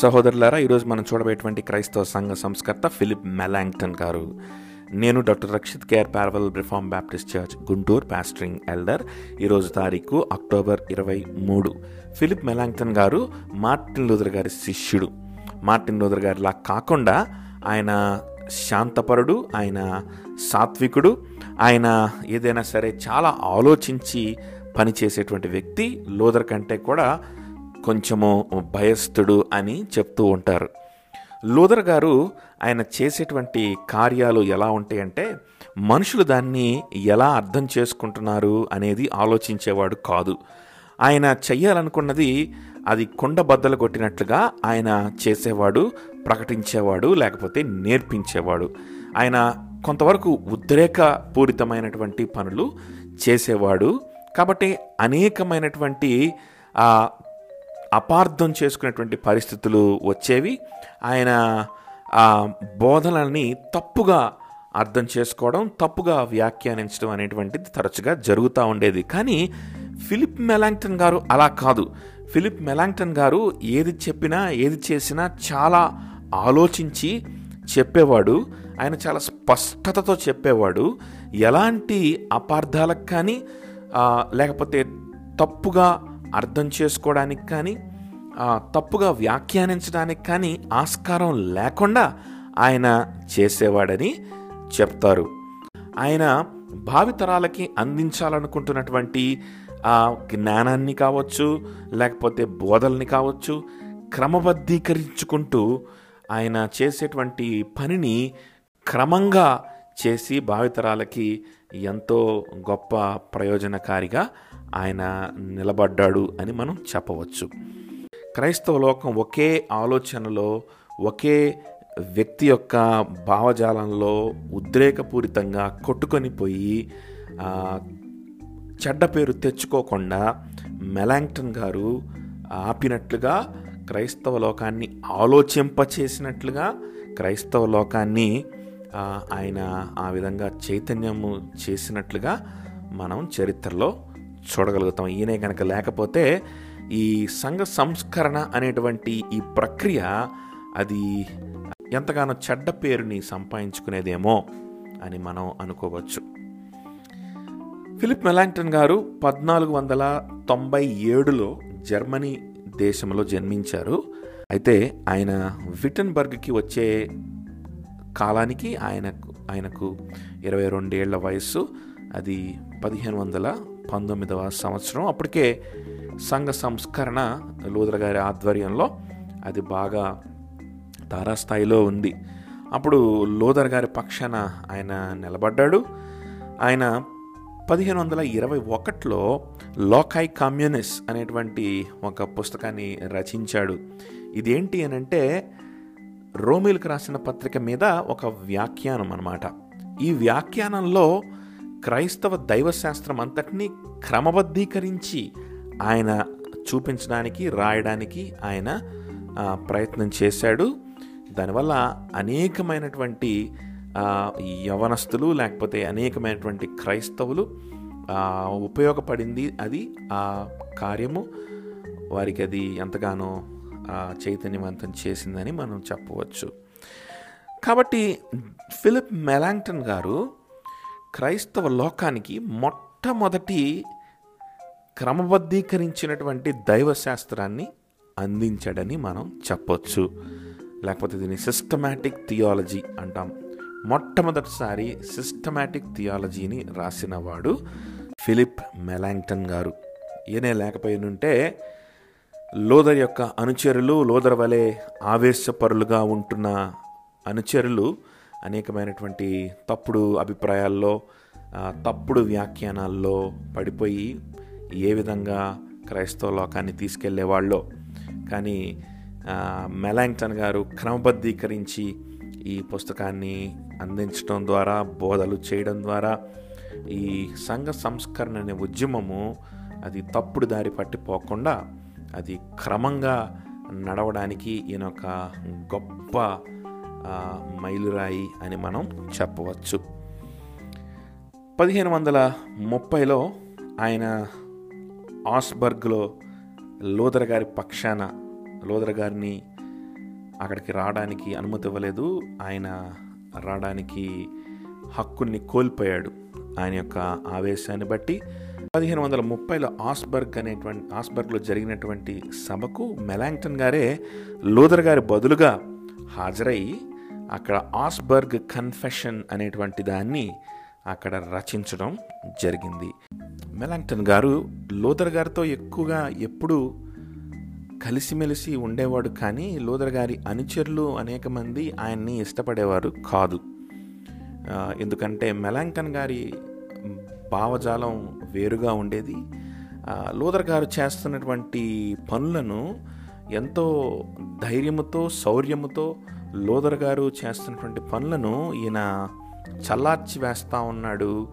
సహోదరులారా ఈరోజు మనం చూడబోయేటువంటి క్రైస్తవ సంఘ సంస్కర్త ఫిలిప్ మెలాంగ్టన్ గారు. నేను డాక్టర్ రక్షిత్ కేర్ పారవల్ reform baptist church Guntur pastoring elder. ఈరోజు తారీఖు అక్టోబర్ ఇరవై మూడు. ఫిలిప్ మెలాంగ్టన్ గారు మార్టిన్ లూథర్ గారి శిష్యుడు. మార్టిన్ లూథర్ గారిలా కాకుండా ఆయన శాంతపరుడు ఆయన సాత్వికుడు ఆయన ఏదైనా సరే చాలా ఆలోచించి పనిచేసేటువంటి వ్యక్తి. లోదర్ కంటే కూడా కొంచెము భయస్థుడు అని చెప్తూ ఉంటారు. లూదర్ గారు ఆయన చేసేటువంటి కార్యాలు ఎలా ఉంటాయంటే మనుషులు దాన్ని ఎలా అర్థం చేసుకుంటున్నారు అనేది ఆలోచించేవాడు కాదు. ఆయన చెయ్యాలనుకున్నది అది కొండ బద్దలు కొట్టినట్లుగా ఆయన చేసేవాడు ప్రకటించేవాడు లేకపోతే నేర్పించేవాడు. ఆయన కొంతవరకు ఉద్రేకపూరితమైనటువంటి పనులు చేసేవాడు. కాబట్టి అనేకమైనటువంటి అపార్థం చేసుకునేటువంటి పరిస్థితులు వచ్చేవి. ఆయన ఆ బోధనల్ని తప్పుగా అర్థం చేసుకోవడం తప్పుగా వ్యాఖ్యానించడం అనేటువంటిది తరచుగా జరుగుతూ ఉండేది. కానీ ఫిలిప్ మెలాంగ్టన్ గారు అలా కాదు. ఫిలిప్ మెలాంగ్టన్ గారు ఏది చెప్పినా ఏది చేసినా చాలా ఆలోచించి చెప్పేవాడు. ఆయన చాలా స్పష్టతతో చెప్పేవాడు. ఎలాంటి అపార్థాలకు కానీ లేకపోతే తప్పుగా అర్థం చేసుకోవడానికి కానీ తప్పుగా వ్యాఖ్యానించడానికి కానీ ఆస్కారం లేకుండా ఆయన చేసేవాడని చెప్తారు. ఆయన భావితరాలకి అందించాలనుకుంటున్నటువంటి ఆ జ్ఞానాన్ని కావచ్చు లేకపోతే బోధల్ని కావచ్చు క్రమబద్ధీకరించుకుంటూ ఆయన చేసేటువంటి పనిని క్రమంగా చేసి భావితరాలకి ఎంతో గొప్ప ప్రయోజనకారిగా ఆయన నిలబడ్డాడు అని మనం చెప్పవచ్చు. క్రైస్తవ లోకం ఒకే ఆలోచనలో ఒకే వ్యక్తి యొక్క భావజాలంలో ఉద్రేకపూరితంగా కొట్టుకొని పోయి చెడ్డ పేరు తెచ్చుకోకుండా మెలాంగ్టన్ గారు ఆపినట్లుగా క్రైస్తవ లోకాన్ని ఆలోచింపచేసినట్లుగా క్రైస్తవ లోకాన్ని ఆయన ఆ విధంగా చైతన్యము చేసినట్లుగా మనం చరిత్రలో చూడగలుగుతాం. ఈయనే కనుక లేకపోతే ఈ సంఘ సంస్కరణ అనేటువంటి ఈ ప్రక్రియ అది ఎంతగానో చెడ్డ పేరుని సంపాదించుకునేదేమో అని మనం అనుకోవచ్చు. ఫిలిప్ మెలాంగ్టన్ గారు పద్నాలుగు వందల తొంభై ఏడులో జర్మనీ దేశంలో జన్మించారు. అయితే ఆయన విటన్బర్గ్కి వచ్చే కాలానికి ఆయనకు ఆయనకు ఇరవై రెండేళ్ళ వయస్సు. అది పదిహేను వందల పంతొమ్మిదవ సంవత్సరం. అప్పటికే సంఘ సంస్కరణ లూదర్ గారి ఆధ్వర్యంలో అది బాగా తారాస్థాయిలో ఉంది. అప్పుడు లోదర్ గారి పక్షాన ఆయన నిలబడ్డాడు. ఆయన పదిహేను వందల ఇరవై ఒకటిలో లోకాయ్ కమ్యూనిస్ అనేటువంటి ఒక పుస్తకాన్ని రచించాడు. ఇదేంటి అని అంటే రోమిల్కి రాసిన పత్రిక మీద ఒక వ్యాఖ్యానం అన్నమాట. ఈ వ్యాఖ్యానంలో క్రైస్తవ దైవశాస్త్రం అంతటినీ క్రమబద్ధీకరించి ఆయన చూపించడానికి రాయడానికి ఆయన ప్రయత్నం చేశాడు. దానివల్ల అనేకమైనటువంటి యవనస్తులు లేకపోతే అనేకమైనటువంటి క్రైస్తవులు ఉపయోగపడింది అది ఆ కార్యము. వారికి అది ఎంతగానో చైతన్యవంతం చేసిందని మనం చెప్పవచ్చు. కాబట్టి ఫిలిప్ మెలాంగ్టన్ గారు క్రైస్తవ లోకానికి మొట్టమొదటి క్రమబద్ధీకరించినటువంటి దైవశాస్త్రాన్ని అందించాడని మనం చెప్పొచ్చు. లేకపోతే దీన్ని సిస్టమాటిక్ థియాలజీ అంటాం. మొట్టమొదటిసారి సిస్టమాటిక్ థియాలజీని రాసినవాడు ఫిలిప్ మెలాంగ్టన్ గారు. ఈయనే లేకపోయినుంటే లోదర్ యొక్క అనుచరులు లోదర్ వలె ఆవేశపరులుగా ఉంటున్న అనుచరులు అనేకమైనటువంటి తప్పుడు అభిప్రాయాల్లో తప్పుడు వ్యాఖ్యానాల్లో పడిపోయి ఏ విధంగా క్రైస్తవ లోకాన్ని తీసుకెళ్ళేవాళ్ళో. కానీ మెలాంగ్టన్ గారు క్రమబద్ధీకరించి ఈ పుస్తకాన్ని అందించడం ద్వారా బోధలు చేయడం ద్వారా ఈ సంఘ సంస్కరణ అనే ఉద్యమము అది తప్పుడు దారి పట్టిపోకుండా అది క్రమంగా నడవడానికి ఈయన ఒక గొప్ప మైలురాయి అని మనం చెప్పవచ్చు. పదిహేను వందల ముప్పైలో ఆయన ఆస్బర్గ్లో లోదర్ గారి పక్షాన లోదర్ గారిని అక్కడికి రావడానికి అనుమతి ఇవ్వలేదు. ఆయన రావడానికి హక్కుల్ని కోల్పోయాడు. ఆయన యొక్క ఆవేశాన్ని బట్టి పదిహేను వందల ముప్పైలో ఆస్బర్గ్ అనేటువంటి ఆస్బర్గ్లో జరిగినటువంటి సభకు మెలాంగ్టన్ గారే లూథర్ గారి బదులుగా హాజరై అక్కడ ఆస్బర్గ్ కన్ఫెషన్ అనేటువంటి దాన్ని అక్కడ రచించడం జరిగింది. మెలాంగ్టన్ గారు లూథర్ గారితో ఎక్కువగా ఎప్పుడు కలిసిమెలిసి ఉండేవాడు కానీ లూథర్ గారి అనుచరులు అనేక మంది ఆయన్ని ఇష్టపడేవారు కాదు. ఎందుకంటే మెలాంగ్టన్ గారి భావజాలం వేరుగా ఉండేది. లూదర్ లూథర్ గారు చేస్తున్నటువంటి పనులను ఎంతో ధైర్యముతో శౌర్యముతో లోదర్ గారు చేస్తున్నటువంటి పనులను ఈయన చల్లార్చి వేస్తూ ఉన్నాడు.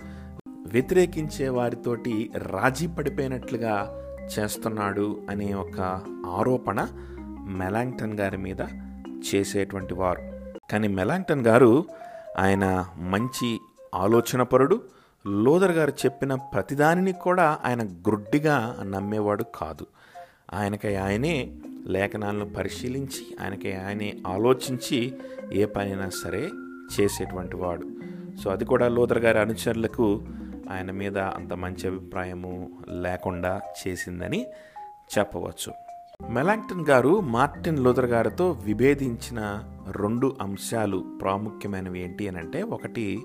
వ్యతిరేకించే వారితోటి రాజీ పడిపోయినట్లుగా చేస్తున్నాడు అనే ఒక ఆరోపణ మెలాంగ్టన్ గారి మీద చేసేటువంటి వారు. కానీ మెలాంగ్టన్ గారు ఆయన మంచి ఆలోచనపరుడు లోదర్ గారు చెప్పిన ప్రతిదానిని కూడా ఆయన గ్రుడ్డిగా నమ్మేవాడు కాదు. ఆయనకై ఆయనే లేఖనాలను పరిశీలించి ఆయనకై ఆయనే ఆలోచించి ఏ పనైనా సరే చేసేటువంటి వాడు. సో అది కూడా లోదర్ గారి అనుచరులకు ఆయన మీద అంత మంచి అభిప్రాయము లేకుండా చేసిందని చెప్పవచ్చు. మెలాంగ్టన్ గారు మార్టిన్ లూథర్ గారితో విభేదించిన రెండు అంశాలు ప్రాముఖ్యమైనవి ఏంటి అని అంటే ఒకటి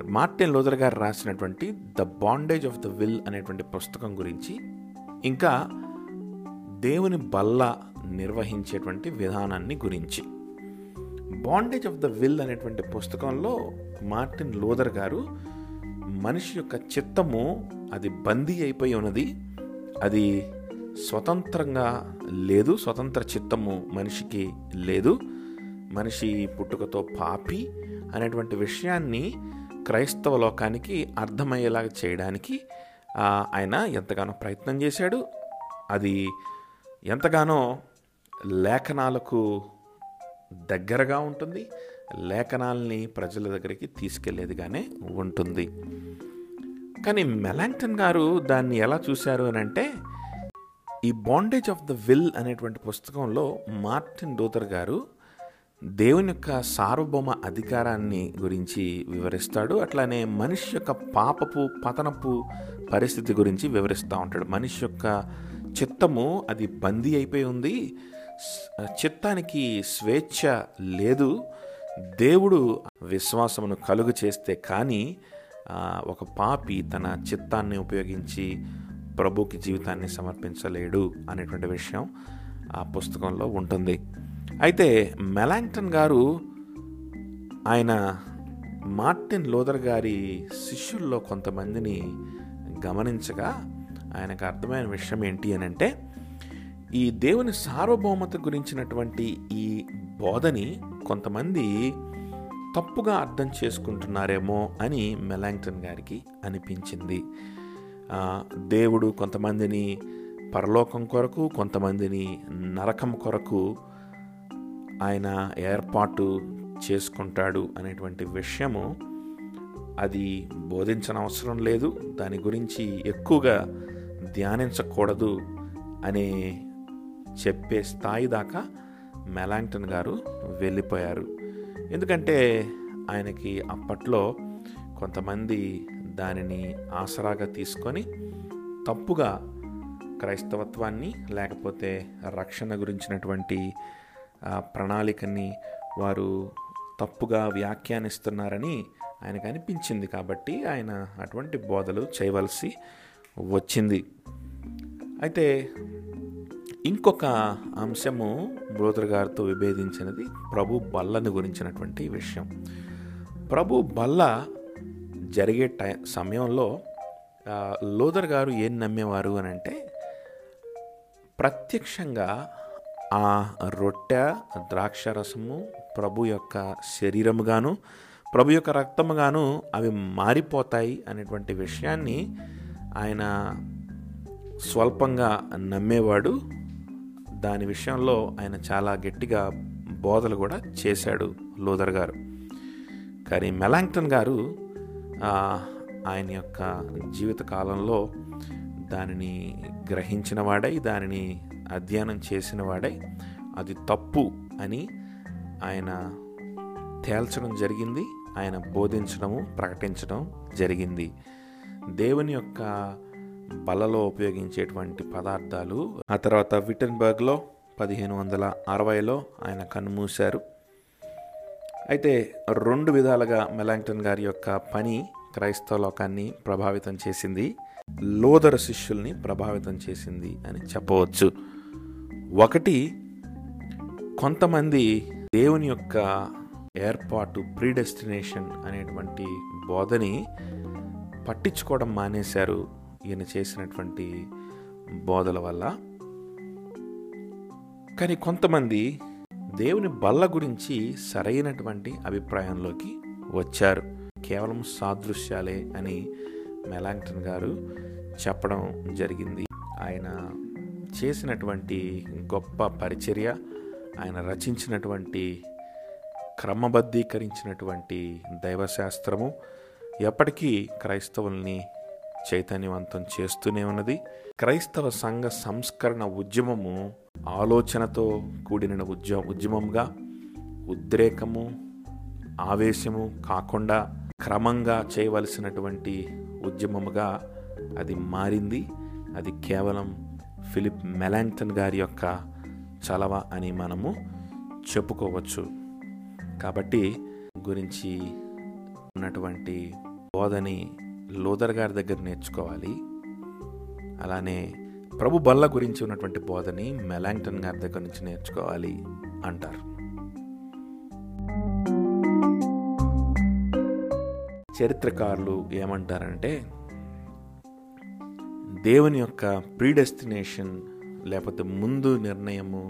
మార్టిన్ లోదర్ గారు రాసినటువంటి the bondage of the will అనేటువంటి పుస్తకం గురించి ఇంకా దేవుని బల్ల నిర్వహించేటువంటి విధానాన్ని గురించి. బాండేజ్ ఆఫ్ ద విల్ అనేటువంటి పుస్తకంలో మార్టిన్ లూథర్ గారు మనిషి యొక్క చిత్తము అది బందీ అయిపోయి ఉన్నది అది స్వతంత్రంగా లేదు స్వతంత్ర చిత్తము మనిషికి లేదు మనిషి పుట్టుకతో పాపి అనేటువంటి విషయాన్ని క్రైస్తవ లోకానికి అర్థమయ్యేలాగా చేయడానికి ఆయన ఎంతగానో ప్రయత్నం చేశాడు. అది ఎంతగానో లేఖనాలకు దగ్గరగా ఉంటుంది. లేఖనాల్ని ప్రజల దగ్గరికి తీసుకెళ్ళేదిగానే ఉంటుంది. కానీ మెలాంగ్టన్ గారు దాన్ని ఎలా చూశారు అని అంటే ఈ బాండేజ్ ఆఫ్ ద విల్ అనేటువంటి పుస్తకంలో మార్టిన్ డూతర్ గారు దేవుని యొక్క సార్వభౌమ అధికారాన్ని గురించి వివరిస్తాడు. అట్లానే మనిషి యొక్క పాపపు పతనపు పరిస్థితి గురించి వివరిస్తూ ఉంటాడు. మనిషి యొక్క చిత్తము అది బందీ అయిపోయి ఉంది. చిత్తానికి స్వేచ్ఛ లేదు. దేవుడు విశ్వాసమును కలుగు చేస్తే కానీ ఒక పాపి తన చిత్తాన్ని ఉపయోగించి ప్రభుకి జీవితాన్ని సమర్పించలేడు అనేటువంటి విషయం ఆ పుస్తకంలో ఉంటుంది. అయితే మెలాంగ్టన్ గారు ఆయన మార్టిన్ లోదర్ గారి శిష్యుల్లో కొంతమందిని గమనించగా ఆయనకు అర్థమైన విషయం ఏంటి అని అంటే ఈ దేవుని సార్వభౌమత గురించినటువంటి ఈ బోధని కొంతమంది తప్పుగా అర్థం చేసుకుంటున్నారేమో అని మెలాంగ్టన్ గారికి అనిపించింది. దేవుడు కొంతమందిని పరలోకం కొరకు కొంతమందిని నరకం కొరకు ఆయన ఏర్పాటు చేసుకుంటాడు అనేటువంటి విషయము అది బోధించనవసరం లేదు. దాని గురించి ఎక్కువగా ధ్యానించకూడదు అనే చెప్పే స్థాయి దాకా మెలాంగ్టన్ గారు వెళ్ళిపోయారు. ఎందుకంటే ఆయనకి అప్పట్లో కొంతమంది దానిని ఆసరాగా తీసుకొని తప్పుగా క్రైస్తవత్వాన్ని లేకపోతే రక్షణ గురించినటువంటి ప్రణాళికని వారు తప్పుగా వ్యాఖ్యానిస్తున్నారని ఆయనకు అనిపించింది కాబట్టి ఆయన అటువంటి బోధలు చేయవలసి వచ్చింది. అయితే ఇంకొక అంశము బ్రోదర్ గారితో విభేదించినది ప్రభు బల్లని గురించినటువంటి విషయం. ప్రభు బల్ల జరిగే టై సమయంలో లోదర్ గారు ఏం నమ్మేవారు అని అంటే ప్రత్యక్షంగా ఆ రొట్టె ద్రాక్ష రసము ప్రభు యొక్క శరీరముగాను ప్రభు యొక్క రక్తముగాను అవి మారిపోతాయి అనేటువంటి విషయాన్ని ఆయన స్వల్పంగా నమ్మేవాడు. దాని విషయంలో ఆయన చాలా గట్టిగా బోధలు కూడా చేశాడు లోదర్ గారు. కానీ మెలాంగ్టన్ గారు ఆయన యొక్క జీవిత కాలంలో దానిని గ్రహించిన వాడై దానిని అధ్యయనం చేసిన వాడే అది తప్పు అని ఆయన తేల్చడం జరిగింది ఆయన బోధించడము ప్రకటించడం జరిగింది. దేవుని యొక్క బలలో ఉపయోగించేటువంటి పదార్థాలు ఆ తర్వాత విటన్బర్గ్లో పదిహేను వందల అరవైలో ఆయన కన్నుమూశారు. అయితే రెండు విధాలుగా మెలాంగ్టన్ గారి యొక్క పని క్రైస్తవ లోకాన్ని ప్రభావితం చేసింది లోదర శిష్యుల్ని ప్రభావితం చేసింది అని చెప్పవచ్చు. ఒకటి కొంతమంది దేవుని యొక్క ఏర్పాటు ప్రీడెస్టినేషన్ అనేటువంటి బోధని పట్టించుకోవడం మానేశారు ఈయన చేసినటువంటి బోధల వల్ల. కానీ కొంతమంది దేవుని బల్ల గురించి సరైనటువంటి అభిప్రాయంలోకి వచ్చారు. కేవలం సాదృశ్యాలే అని మెలాంగ్టన్ గారు చెప్పడం జరిగింది. ఆయన చేసినటువంటి గొప్ప పరిచర్య ఆయన రచించినటువంటి క్రమబద్ధీకరించినటువంటి దైవశాస్త్రము ఎప్పటికీ క్రైస్తవుల్ని చైతన్యవంతం చేస్తూనే ఉన్నది. క్రైస్తవ సంఘ సంస్కరణ ఉద్యమము ఆలోచనతో కూడిన ఉద్య ఉద్యమంగా ఉద్రేకము ఆవేశము కాకుండా క్రమంగా చేయవలసినటువంటి ఉద్యమముగా అది మారింది. అది కేవలం ఫిలిప్ మెలాంగ్టన్ గారి యొక్క చలవ అని మనము చెప్పుకోవచ్చు. కాబట్టి గురించి ఉన్నటువంటి బోధని లోదర్ గారి దగ్గర నేర్చుకోవాలి. అలానే ప్రభు బల్ల గురించి ఉన్నటువంటి బోధని మెలాంగ్టన్ గారి దగ్గర నుంచి నేర్చుకోవాలి అంటారు. చరిత్రకారులు ఏమంటారంటే దేవుని యొక్క ప్రీడెస్టినేషన్ లేకపోతే ముందు నిర్ణయము